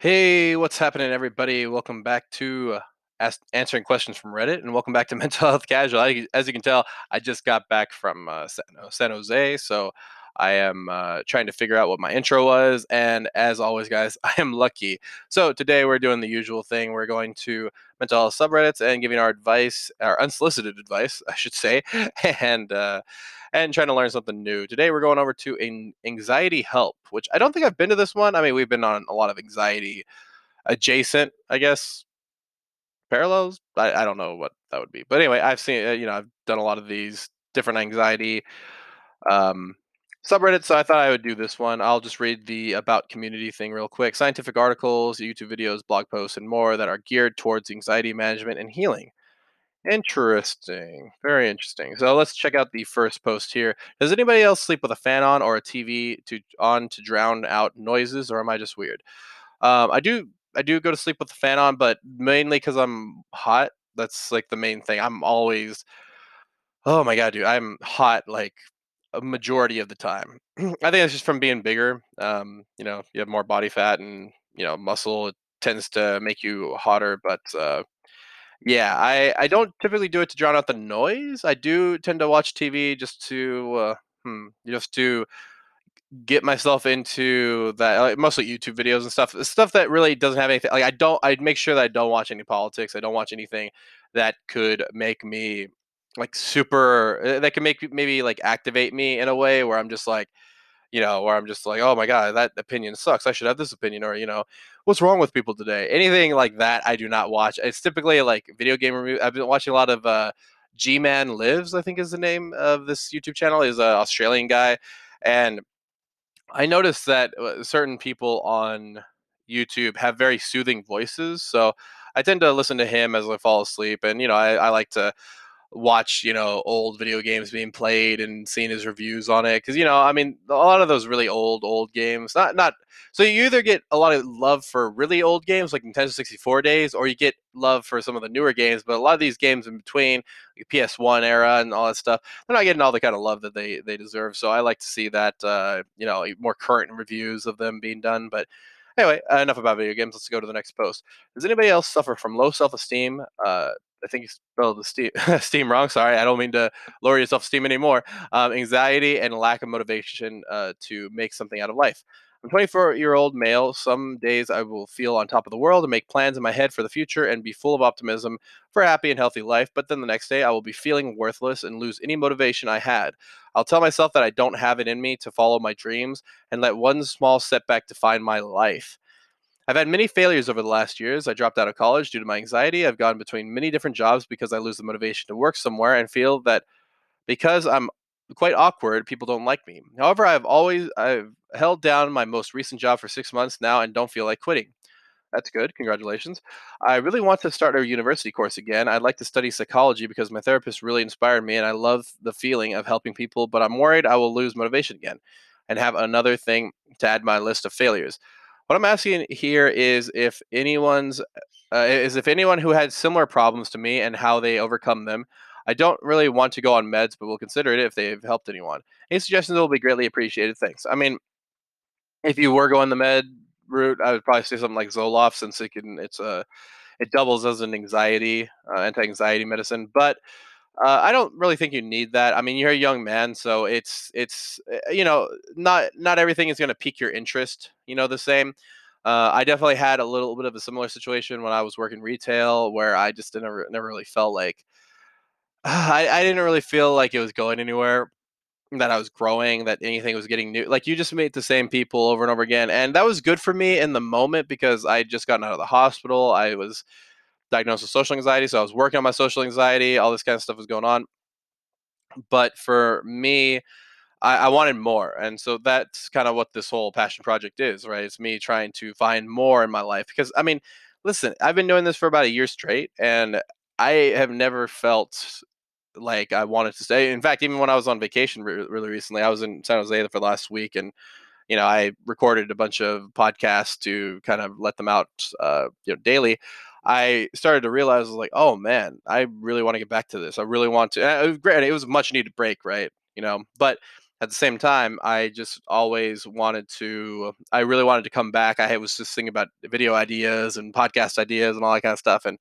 Hey, what's happening, everybody? Welcome back to uh, ask, answering questions from Reddit, and welcome back to Mental Health Casual. I, as you can tell, I just got back from uh, San, San Jose, so I am uh, trying to figure out what my intro was. And as always, guys, I am lucky. So today we're doing the usual thing. We're going to mental health subreddits and giving our advice, our unsolicited advice, I should say, and uh, and trying to learn something new. Today we're going over to an anxiety help, which I don't think I've been to this one. I mean, we've been on a lot of anxiety adjacent, I guess, parallels. I, I don't know what that would be, but anyway, I've seen uh, you know I've done a lot of these different anxiety um, subreddits, so I thought I would do this one. I'll just read the about community thing real quick. Scientific articles, YouTube videos, blog posts, and more that are geared towards anxiety management and healing. Interesting. Very interesting. So let's check out the first post here. Does anybody else sleep with a fan on or a TV to on to drown out noises, or am I just weird? Um, I do I do go to sleep with the fan on, but mainly because I'm hot. That's like the main thing. I'm always oh my god, dude, I'm hot like a majority of the time. I think it's just from being bigger. Um, you know, you have more body fat and you know muscle. It tends to make you hotter, but uh, yeah, I I don't typically do it to drown out the noise. I do tend to watch TV just to uh, hmm, just to get myself into that like, mostly YouTube videos and stuff stuff that really doesn't have anything like I don't I'd make sure that I don't watch any politics I don't watch anything that could make me like super uh, that can make maybe like activate me in a way where I'm just like you know where I'm just like oh my god that opinion sucks I should have this opinion or you know what's wrong with people today anything like that I do not watch it's typically like video game review I've been watching a lot of uh G Man Lives I think is the name of this YouTube channel is an Australian guy and I noticed that uh, certain people on YouTube have very soothing voices, so I tend to listen to him as I fall asleep. And you know, I, I like to watch you know old video games being played and seeing his reviews on it because you know i mean a lot of those really old old games not not so you either get a lot of love for really old games like nintendo 64 days or you get love for some of the newer games but a lot of these games in between like ps1 era and all that stuff they're not getting all the kind of love that they they deserve so i like to see that uh you know more current reviews of them being done but Anyway, uh, enough about video games. Let's go to the next post. Does anybody else suffer from low self-esteem, uh, I think you spelled the steam, steam wrong. Sorry, I don't mean to lower your self esteem anymore. Um, anxiety and lack of motivation uh, to make something out of life. I'm 24 year old male. Some days I will feel on top of the world and make plans in my head for the future and be full of optimism for a happy and healthy life. But then the next day I will be feeling worthless and lose any motivation I had. I'll tell myself that I don't have it in me to follow my dreams and let one small setback define my life. I've had many failures over the last years. I dropped out of college due to my anxiety. I've gone between many different jobs because I lose the motivation to work somewhere and feel that because I'm quite awkward, people don't like me. However, I've always I've held down my most recent job for 6 months now and don't feel like quitting. That's good. Congratulations. I really want to start a university course again. I'd like to study psychology because my therapist really inspired me and I love the feeling of helping people, but I'm worried I will lose motivation again and have another thing to add my list of failures. What I'm asking here is if anyone's uh, is if anyone who had similar problems to me and how they overcome them. I don't really want to go on meds, but we'll consider it if they've helped anyone. Any suggestions will be greatly appreciated. Thanks. I mean, if you were going the med route, I would probably say something like Zoloft, since it can it's a it doubles as an anxiety uh, anti-anxiety medicine. But uh, I don't really think you need that. I mean, you're a young man, so it's it's uh, you know not not everything is going to pique your interest. You know the same. Uh, I definitely had a little bit of a similar situation when I was working retail, where I just never never really felt like I, I didn't really feel like it was going anywhere, that I was growing, that anything was getting new. Like you just meet the same people over and over again, and that was good for me in the moment because I just gotten out of the hospital. I was diagnosed with social anxiety, so I was working on my social anxiety. All this kind of stuff was going on. But for me, I, I wanted more, and so that's kind of what this whole passion project is, right? It's me trying to find more in my life because I mean, listen, I've been doing this for about a year straight, and I have never felt like I wanted to stay. In fact, even when I was on vacation re- really recently, I was in San Jose for the last week, and you know, I recorded a bunch of podcasts to kind of let them out, uh, you know, daily. I started to realize, like, oh man, I really want to get back to this. I really want to. Uh, granted, it was a much needed break, right? You know, but at the same time, I just always wanted to. I really wanted to come back. I was just thinking about video ideas and podcast ideas and all that kind of stuff, and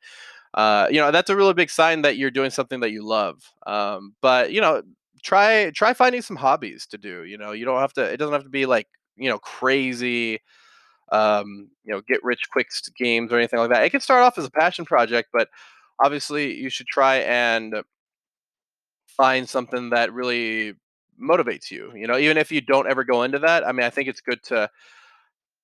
uh, you know that's a really big sign that you're doing something that you love. Um, but you know, try try finding some hobbies to do. You know, you don't have to. It doesn't have to be like you know crazy um, you know, get rich quick games or anything like that. It can start off as a passion project, but obviously you should try and find something that really motivates you. You know, even if you don't ever go into that, I mean, I think it's good to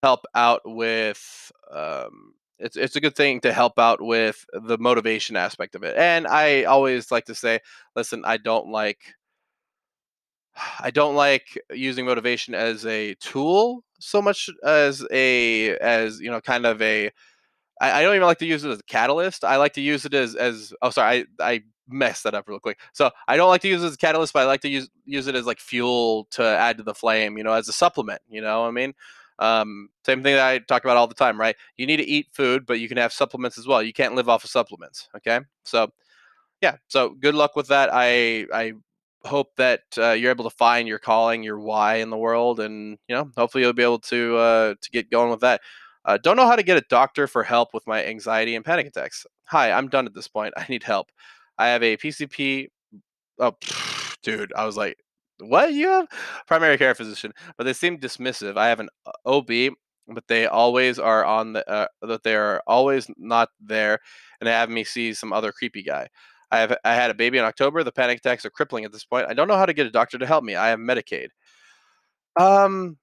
help out with. Um, it's it's a good thing to help out with the motivation aspect of it. And I always like to say, listen, I don't like I don't like using motivation as a tool so much as a as you know kind of a I, I don't even like to use it as a catalyst. I like to use it as as oh sorry I I messed that up real quick. So I don't like to use it as a catalyst, but I like to use use it as like fuel to add to the flame. You know, as a supplement. You know, I mean. Um, same thing that I talk about all the time, right? You need to eat food, but you can have supplements as well. You can't live off of supplements. Okay, so yeah, so good luck with that. I I hope that uh, you're able to find your calling, your why in the world, and you know, hopefully you'll be able to uh, to get going with that. Uh, don't know how to get a doctor for help with my anxiety and panic attacks. Hi, I'm done at this point. I need help. I have a PCP. Oh, dude, I was like, what? You have primary care physician, but they seem dismissive. I have an uh, OB, but they always are on the uh, that they are always not there, and they have me see some other creepy guy. I have I had a baby in October. The panic attacks are crippling at this point. I don't know how to get a doctor to help me. I have Medicaid. Um,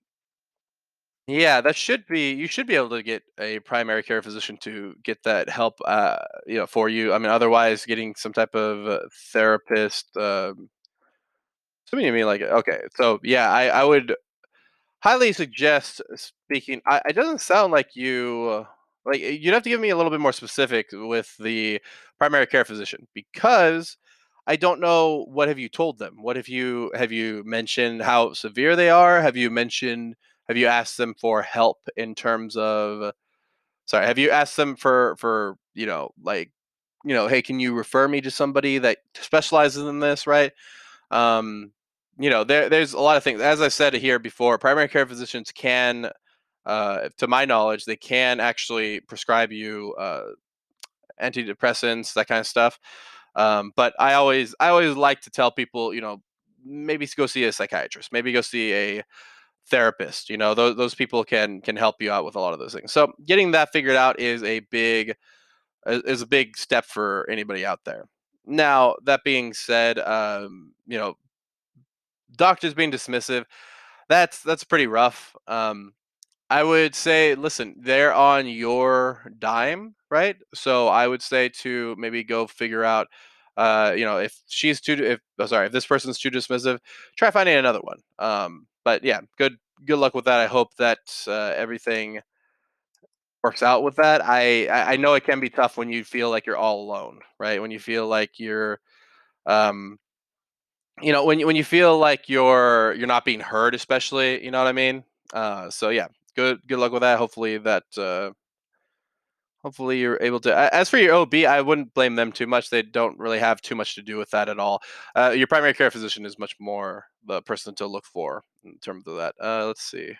yeah, that should be you should be able to get a primary care physician to get that help, uh, you know, for you. I mean, otherwise, getting some type of uh, therapist. Um, so you mean like okay, so yeah, I I would highly suggest speaking. I, it doesn't sound like you like you'd have to give me a little bit more specific with the primary care physician because I don't know what have you told them. What have you have you mentioned how severe they are? Have you mentioned have you asked them for help in terms of sorry, have you asked them for for, you know, like, you know, hey, can you refer me to somebody that specializes in this, right? Um, you know, there there's a lot of things. As I said here before, primary care physicians can uh, to my knowledge, they can actually prescribe you uh, antidepressants, that kind of stuff. Um, but I always, I always like to tell people, you know, maybe go see a psychiatrist, maybe go see a therapist. You know, those those people can can help you out with a lot of those things. So getting that figured out is a big is a big step for anybody out there. Now that being said, um, you know, doctors being dismissive, that's that's pretty rough. Um, I would say, listen, they're on your dime, right? So I would say to maybe go figure out, uh, you know, if she's too, if oh, sorry, if this person's too dismissive, try finding another one. Um, but yeah, good good luck with that. I hope that uh, everything works out with that. I I know it can be tough when you feel like you're all alone, right? When you feel like you're, um, you know, when you when you feel like you're you're not being heard, especially, you know what I mean. Uh, so yeah, good good luck with that. Hopefully that uh, hopefully you're able to. As for your OB, I wouldn't blame them too much. They don't really have too much to do with that at all. Uh, your primary care physician is much more the person to look for in terms of that. Uh, let's see.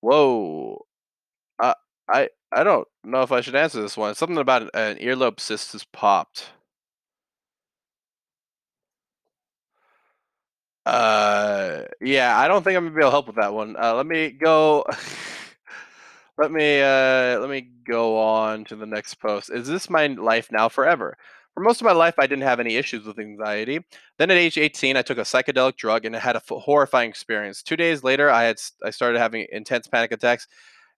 Whoa. Uh, I I don't know if I should answer this one. Something about an, an earlobe cyst has popped. Uh, yeah, I don't think I'm gonna be able to help with that one. Uh, let me go. let me uh, let me go on to the next post. Is this my life now forever? For most of my life, I didn't have any issues with anxiety. Then at age 18, I took a psychedelic drug and had a f- horrifying experience. Two days later, I had I started having intense panic attacks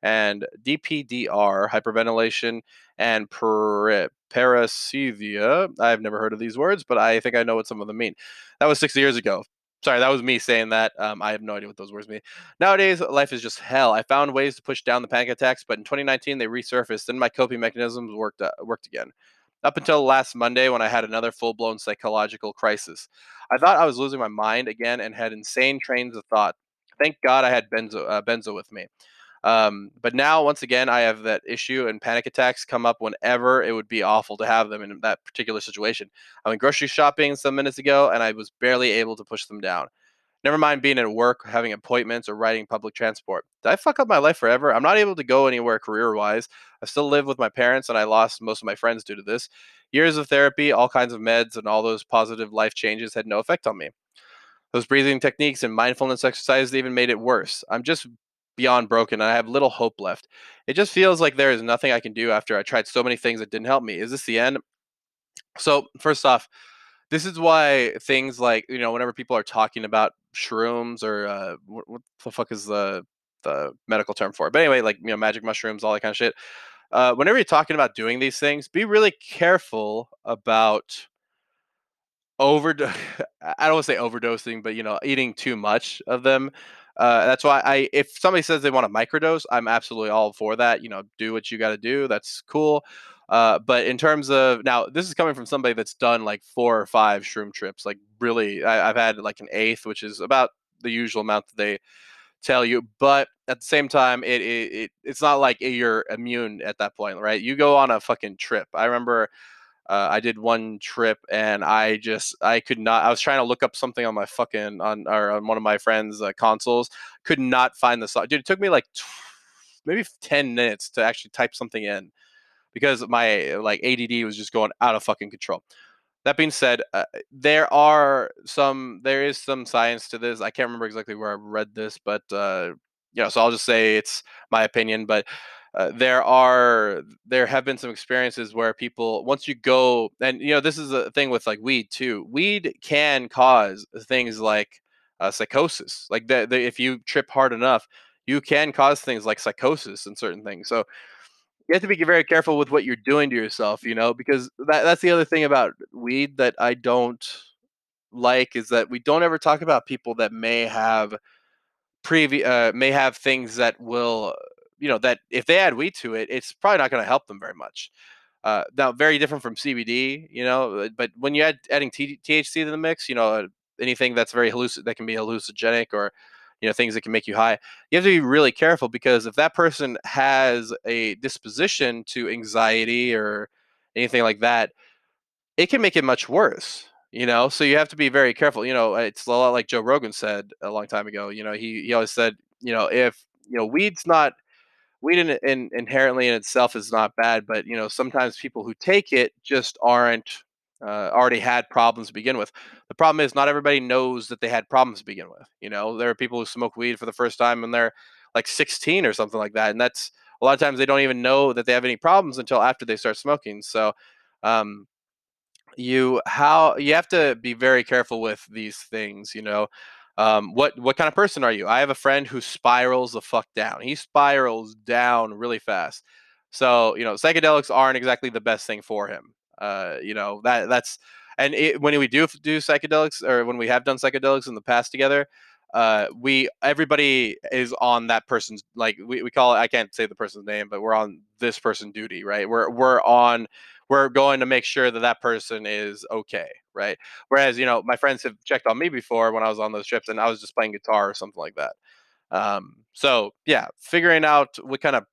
and DPDR, hyperventilation, and per- paresthesia. I've never heard of these words, but I think I know what some of them mean. That was six years ago. Sorry, that was me saying that. Um, I have no idea what those words mean. Nowadays, life is just hell. I found ways to push down the panic attacks, but in 2019 they resurfaced, and my coping mechanisms worked uh, worked again. Up until last Monday, when I had another full-blown psychological crisis, I thought I was losing my mind again and had insane trains of thought. Thank God I had Benzo, uh, Benzo with me. Um, but now, once again, I have that issue, and panic attacks come up whenever it would be awful to have them in that particular situation. I went grocery shopping some minutes ago, and I was barely able to push them down. Never mind being at work, having appointments, or riding public transport. Did I fuck up my life forever? I'm not able to go anywhere career wise. I still live with my parents, and I lost most of my friends due to this. Years of therapy, all kinds of meds, and all those positive life changes had no effect on me. Those breathing techniques and mindfulness exercises even made it worse. I'm just beyond broken and I have little hope left. It just feels like there is nothing I can do after I tried so many things that didn't help me. Is this the end? So, first off, this is why things like, you know, whenever people are talking about shrooms or uh, what, what the fuck is the the medical term for it? But anyway, like, you know, magic mushrooms, all that kind of shit. Uh, whenever you're talking about doing these things, be really careful about overdose. I don't want to say overdosing, but you know, eating too much of them. Uh, that's why I, if somebody says they want a microdose, I'm absolutely all for that. You know, do what you got to do. That's cool. Uh, but in terms of now, this is coming from somebody that's done like four or five shroom trips. Like really, I, have had like an eighth, which is about the usual amount that they tell you. But at the same time, it, it, it it's not like you're immune at that point, right? You go on a fucking trip. I remember uh, I did one trip and I just I could not. I was trying to look up something on my fucking on or on one of my friends' uh, consoles. Could not find the song. Dude, it took me like t- maybe ten minutes to actually type something in because my like ADD was just going out of fucking control. That being said, uh, there are some there is some science to this. I can't remember exactly where I read this, but uh, you know, so I'll just say it's my opinion. But uh, there are there have been some experiences where people once you go and you know this is a thing with like weed too weed can cause things like uh, psychosis like that if you trip hard enough you can cause things like psychosis and certain things so you have to be very careful with what you're doing to yourself you know because that, that's the other thing about weed that i don't like is that we don't ever talk about people that may have previous uh, may have things that will you know that if they add wheat to it, it's probably not going to help them very much. Uh, now, very different from CBD, you know. Uh, but when you add adding T- THC to the mix, you know, uh, anything that's very halluc- that can be hallucinogenic or you know things that can make you high, you have to be really careful because if that person has a disposition to anxiety or anything like that, it can make it much worse. You know, so you have to be very careful. You know, it's a lot like Joe Rogan said a long time ago. You know, he he always said, you know, if you know weed's not weed in, in, inherently in itself is not bad, but you know sometimes people who take it just aren't uh, already had problems to begin with. The problem is not everybody knows that they had problems to begin with. You know, there are people who smoke weed for the first time when they're like 16 or something like that, and that's a lot of times they don't even know that they have any problems until after they start smoking. So, um, you how you have to be very careful with these things. You know, um, what what kind of person are you? I have a friend who spirals the fuck down. He spirals down really fast. So you know, psychedelics aren't exactly the best thing for him. Uh, you know that that's and it, when we do do psychedelics or when we have done psychedelics in the past together, uh, we everybody is on that person's like we, we call it. I can't say the person's name, but we're on this person duty, right? We're we're on we're going to make sure that that person is okay, right? Whereas, you know, my friends have checked on me before when I was on those trips and I was just playing guitar or something like that. Um, so, yeah, figuring out what kind of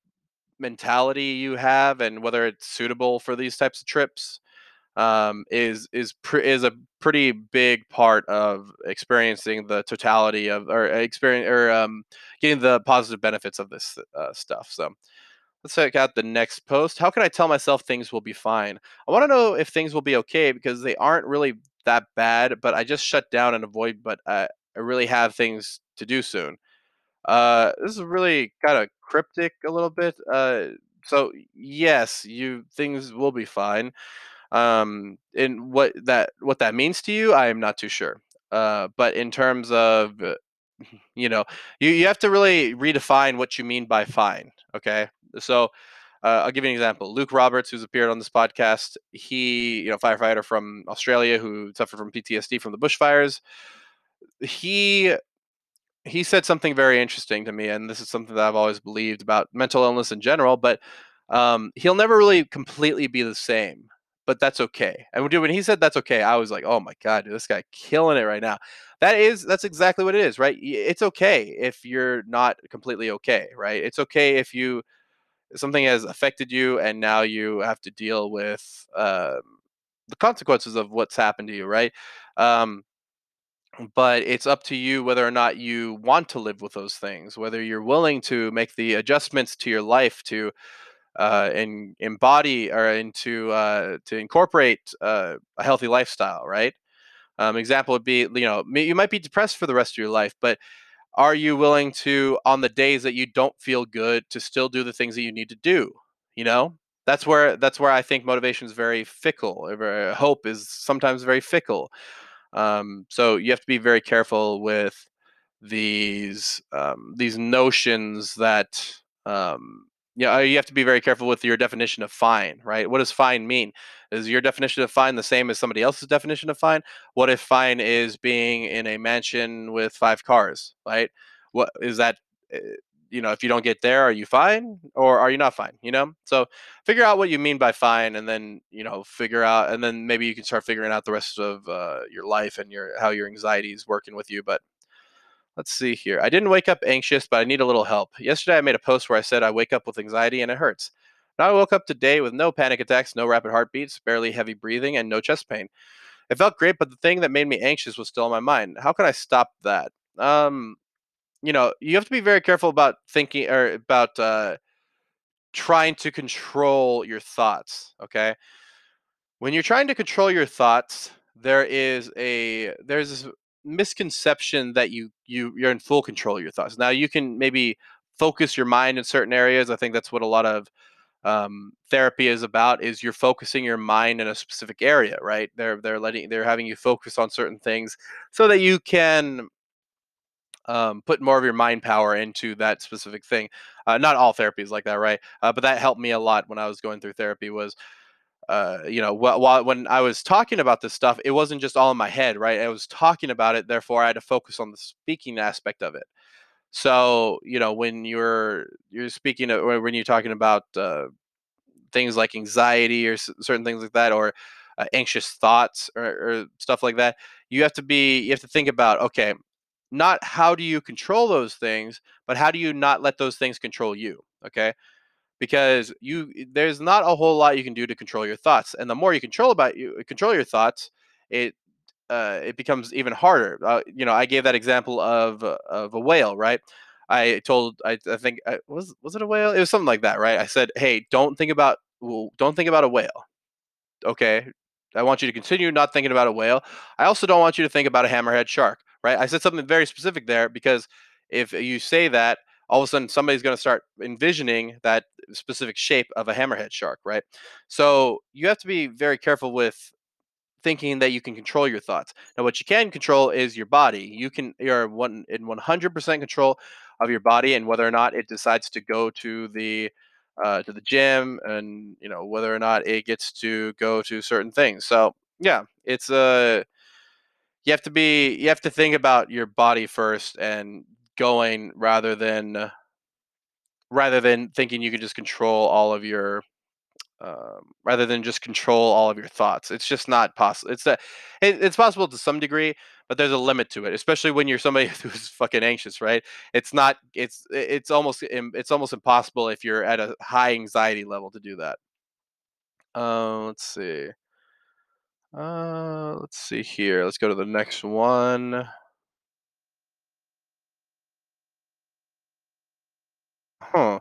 mentality you have and whether it's suitable for these types of trips um, is is is a pretty big part of experiencing the totality of or experience or um, getting the positive benefits of this uh, stuff. So Let's check out the next post. How can I tell myself things will be fine? I want to know if things will be okay because they aren't really that bad, but I just shut down and avoid, but I, I really have things to do soon. Uh, this is really kind of cryptic a little bit. Uh, so yes, you things will be fine. Um, and what that what that means to you, I am not too sure. Uh, but in terms of you know, you, you have to really redefine what you mean by fine. Okay. So uh, I'll give you an example. Luke Roberts, who's appeared on this podcast, he, you know, firefighter from Australia who suffered from PTSD from the bushfires. He he said something very interesting to me, and this is something that I've always believed about mental illness in general. But um, he'll never really completely be the same, but that's okay. And when he said that's okay, I was like, oh my god, dude, this guy killing it right now. That is that's exactly what it is, right? It's okay if you're not completely okay, right? It's okay if you something has affected you and now you have to deal with um, the consequences of what's happened to you right um, but it's up to you whether or not you want to live with those things, whether you're willing to make the adjustments to your life to uh, and embody or into uh, to incorporate uh, a healthy lifestyle, right? Um, example would be, you know, you might be depressed for the rest of your life, but are you willing to, on the days that you don't feel good, to still do the things that you need to do? You know, that's where that's where I think motivation is very fickle. Hope is sometimes very fickle. Um, so you have to be very careful with these um, these notions that um, you know you have to be very careful with your definition of fine, right? What does fine mean? Is your definition of fine the same as somebody else's definition of fine? What if fine is being in a mansion with five cars, right? What is that? eh, You know, if you don't get there, are you fine or are you not fine? You know, so figure out what you mean by fine, and then you know figure out, and then maybe you can start figuring out the rest of uh, your life and your how your anxiety is working with you. But Let's see here. I didn't wake up anxious, but I need a little help. Yesterday, I made a post where I said I wake up with anxiety and it hurts. Now I woke up today with no panic attacks, no rapid heartbeats, barely heavy breathing, and no chest pain. It felt great, but the thing that made me anxious was still in my mind. How can I stop that? Um, you know, you have to be very careful about thinking or about uh, trying to control your thoughts. Okay, when you're trying to control your thoughts, there is a there's misconception that you you you're in full control of your thoughts. Now you can maybe focus your mind in certain areas. I think that's what a lot of um, therapy is about. Is you're focusing your mind in a specific area, right? They're they're letting they're having you focus on certain things so that you can um, put more of your mind power into that specific thing. Uh, not all therapy is like that, right? Uh, but that helped me a lot when I was going through therapy. Was uh, you know, wh- while when I was talking about this stuff, it wasn't just all in my head, right? I was talking about it, therefore I had to focus on the speaking aspect of it. So, you know, when you're you're speaking, when you're talking about uh, things like anxiety or certain things like that, or uh, anxious thoughts or, or stuff like that, you have to be you have to think about okay, not how do you control those things, but how do you not let those things control you? Okay because you there's not a whole lot you can do to control your thoughts and the more you control about you control your thoughts it uh, it becomes even harder uh, you know i gave that example of uh, of a whale right? I told i, I think I, was was it a whale? It was something like that right? I said hey don't think about don't think about a whale okay? I want you to continue not thinking about a whale. I also don't want you to think about a hammerhead shark right? I said something very specific there because if you say that all of a sudden somebody's going to start envisioning that specific shape of a hammerhead shark right? So you have to be very careful with thinking that you can control your thoughts. Now what you can control is your body. You can you're one in 100% control of your body and whether or not it decides to go to the uh, to the gym and you know whether or not it gets to go to certain things. So yeah it's a uh, you have to be you have to think about your body first and going rather than uh, rather than thinking you can just control all of your um, rather than just control all of your thoughts. It's just not possible. It's that it, it's possible to some degree, but there's a limit to it. Especially when you're somebody who's fucking anxious, right? It's not. It's it's almost it's almost impossible if you're at a high anxiety level to do that. Uh, let's see. Uh, let's see here. Let's go to the next one. Huh.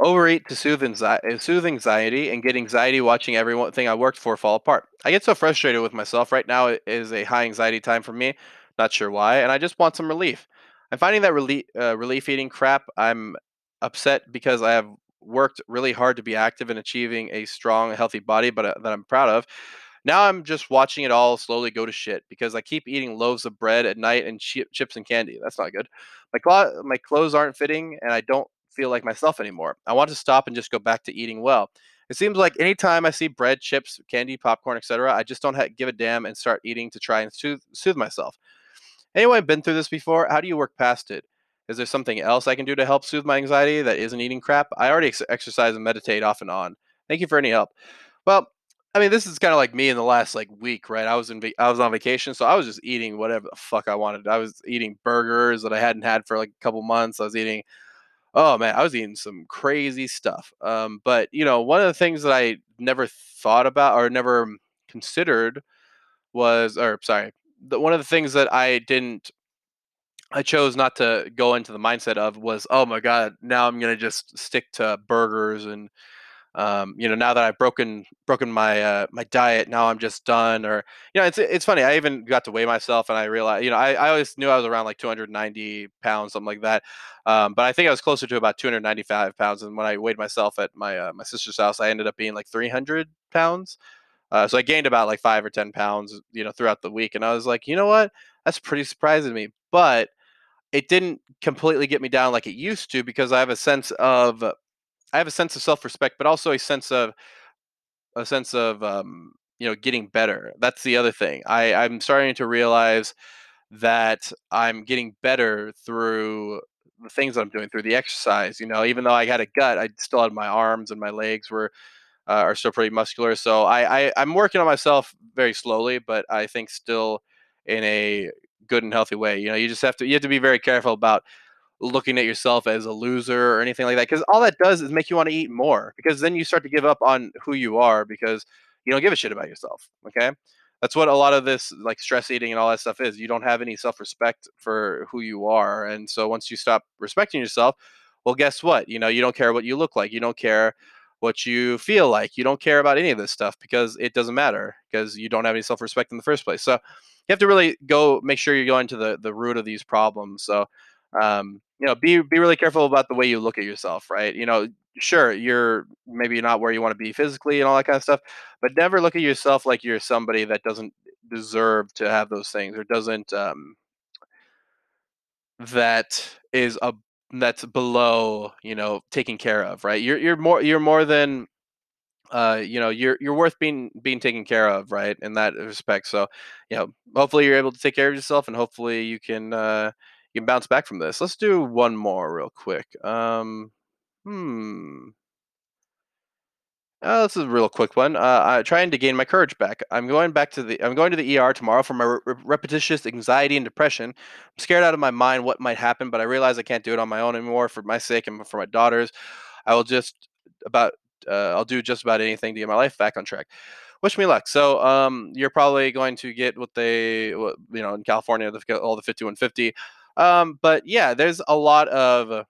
Overeat to soothe, anxi- soothe anxiety and get anxiety watching everything I worked for fall apart. I get so frustrated with myself. Right now it is a high anxiety time for me. Not sure why, and I just want some relief. I'm finding that relief, uh, relief eating crap. I'm upset because I have worked really hard to be active in achieving a strong, healthy body, but uh, that I'm proud of. Now I'm just watching it all slowly go to shit because I keep eating loaves of bread at night and chi- chips and candy. That's not good. My clo- my clothes aren't fitting, and I don't feel like myself anymore. I want to stop and just go back to eating well. It seems like anytime I see bread, chips, candy, popcorn, etc., I just don't ha- give a damn and start eating to try and soothe, soothe myself. Anyone been through this before? How do you work past it? Is there something else I can do to help soothe my anxiety that isn't eating crap? I already ex- exercise and meditate off and on. Thank you for any help. Well, I mean, this is kind of like me in the last like week, right? I was in va- I was on vacation, so I was just eating whatever the fuck I wanted. I was eating burgers that I hadn't had for like a couple months. I was eating Oh man, I was eating some crazy stuff. Um, but you know, one of the things that I never thought about or never considered was, or sorry, the, one of the things that I didn't I chose not to go into the mindset of was, oh my god, now I'm gonna just stick to burgers and um, you know now that I've broken broken my uh, my diet, now I'm just done. Or you know, it's it's funny. I even got to weigh myself, and I realized, you know, I, I always knew I was around like 290 pounds, something like that. Um, but I think I was closer to about 295 pounds. And when I weighed myself at my uh, my sister's house, I ended up being like 300 pounds. Uh, so I gained about like five or ten pounds, you know, throughout the week, and I was like, you know what, that's pretty surprising to me. But it didn't completely get me down like it used to because I have a sense of I have a sense of self-respect, but also a sense of a sense of um, you know getting better. That's the other thing. I I'm starting to realize that I'm getting better through the things that I'm doing through the exercise. You know, even though I had a gut, I still had my arms and my legs were uh, are still pretty muscular. So I, I I'm working on myself very slowly, but I think still in a good and healthy way. You know, you just have to you have to be very careful about looking at yourself as a loser or anything like that because all that does is make you want to eat more because then you start to give up on who you are because you don't give a shit about yourself okay? That's what a lot of this like stress eating and all that stuff is you don't have any self-respect for who you are and so once you stop respecting yourself well guess what? You know you don't care what you look like you don't care what you feel like you don't care about any of this stuff because it doesn't matter because you don't have any self-respect in the first place so you have to really go make sure you're going to the the root of these problems so um, you know, be be really careful about the way you look at yourself, right? You know, sure, you're maybe not where you want to be physically and all that kind of stuff, but never look at yourself like you're somebody that doesn't deserve to have those things or doesn't um, that is a that's below, you know, taken care of, right? You're you're more you're more than uh, you know, you're you're worth being being taken care of, right? In that respect. So, you know, hopefully you're able to take care of yourself, and hopefully you can uh, you can bounce back from this. Let's do one more real quick. Um, hmm. Oh, this is a real quick one. Uh, I'm trying to gain my courage back. I'm going back to the. I'm going to the ER tomorrow for my re- repetitious anxiety and depression. I'm scared out of my mind what might happen, but I realize I can't do it on my own anymore for my sake and for my daughters. I will just about. Uh, I'll do just about anything to get my life back on track. Wish me luck. So, um, you're probably going to get what they, what, you know, in California, all the 5150. Um, but yeah, there's a lot of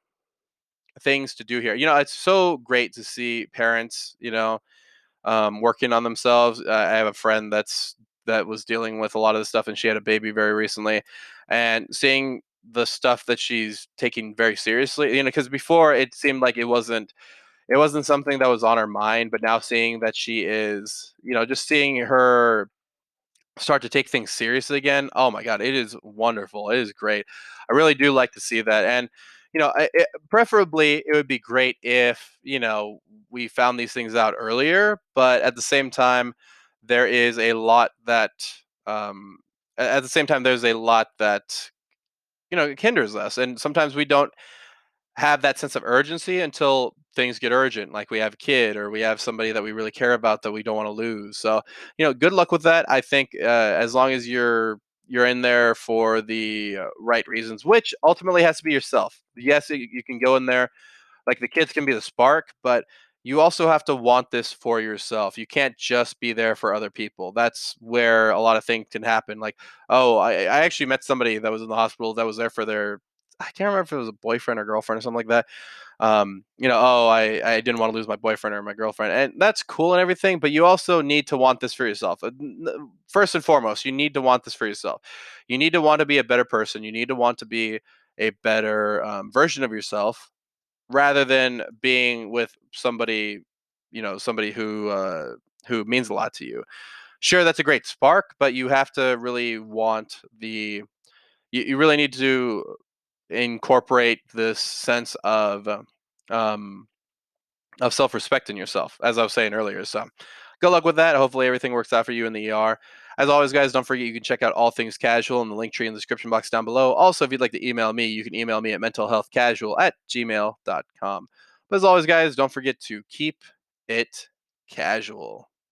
things to do here. You know, it's so great to see parents, you know, um, working on themselves. Uh, I have a friend that's that was dealing with a lot of the stuff, and she had a baby very recently, and seeing the stuff that she's taking very seriously. You know, because before it seemed like it wasn't it wasn't something that was on her mind, but now seeing that she is, you know, just seeing her start to take things seriously again, oh my god, it is wonderful. It is great. I really do like to see that, and you know, it, preferably it would be great if you know we found these things out earlier. But at the same time, there is a lot that um, at the same time there's a lot that you know hinders us, and sometimes we don't have that sense of urgency until things get urgent like we have a kid or we have somebody that we really care about that we don't want to lose. So you know good luck with that. I think uh, as long as you're you're in there for the uh, right reasons which ultimately has to be yourself. Yes you can go in there like the kids can be the spark but you also have to want this for yourself. You can't just be there for other people. That's where a lot of things can happen like oh i, I actually met somebody that was in the hospital that was there for their I can't remember if it was a boyfriend or girlfriend or something like that. Um, you know, oh, I, I didn't want to lose my boyfriend or my girlfriend. And that's cool and everything, but you also need to want this for yourself. Uh, first and foremost, you need to want this for yourself. You need to want to be a better person. You need to want to be a better um, version of yourself rather than being with somebody, you know, somebody who, uh, who means a lot to you. Sure, that's a great spark, but you have to really want the, you, you really need to incorporate this sense of um, of self respect in yourself, as I was saying earlier. So, good luck with that. Hopefully, everything works out for you in the ER. As always, guys, don't forget you can check out all things casual in the link tree in the description box down below. Also, if you'd like to email me, you can email me at mentalhealthcasual at gmail.com. But as always, guys, don't forget to keep it casual.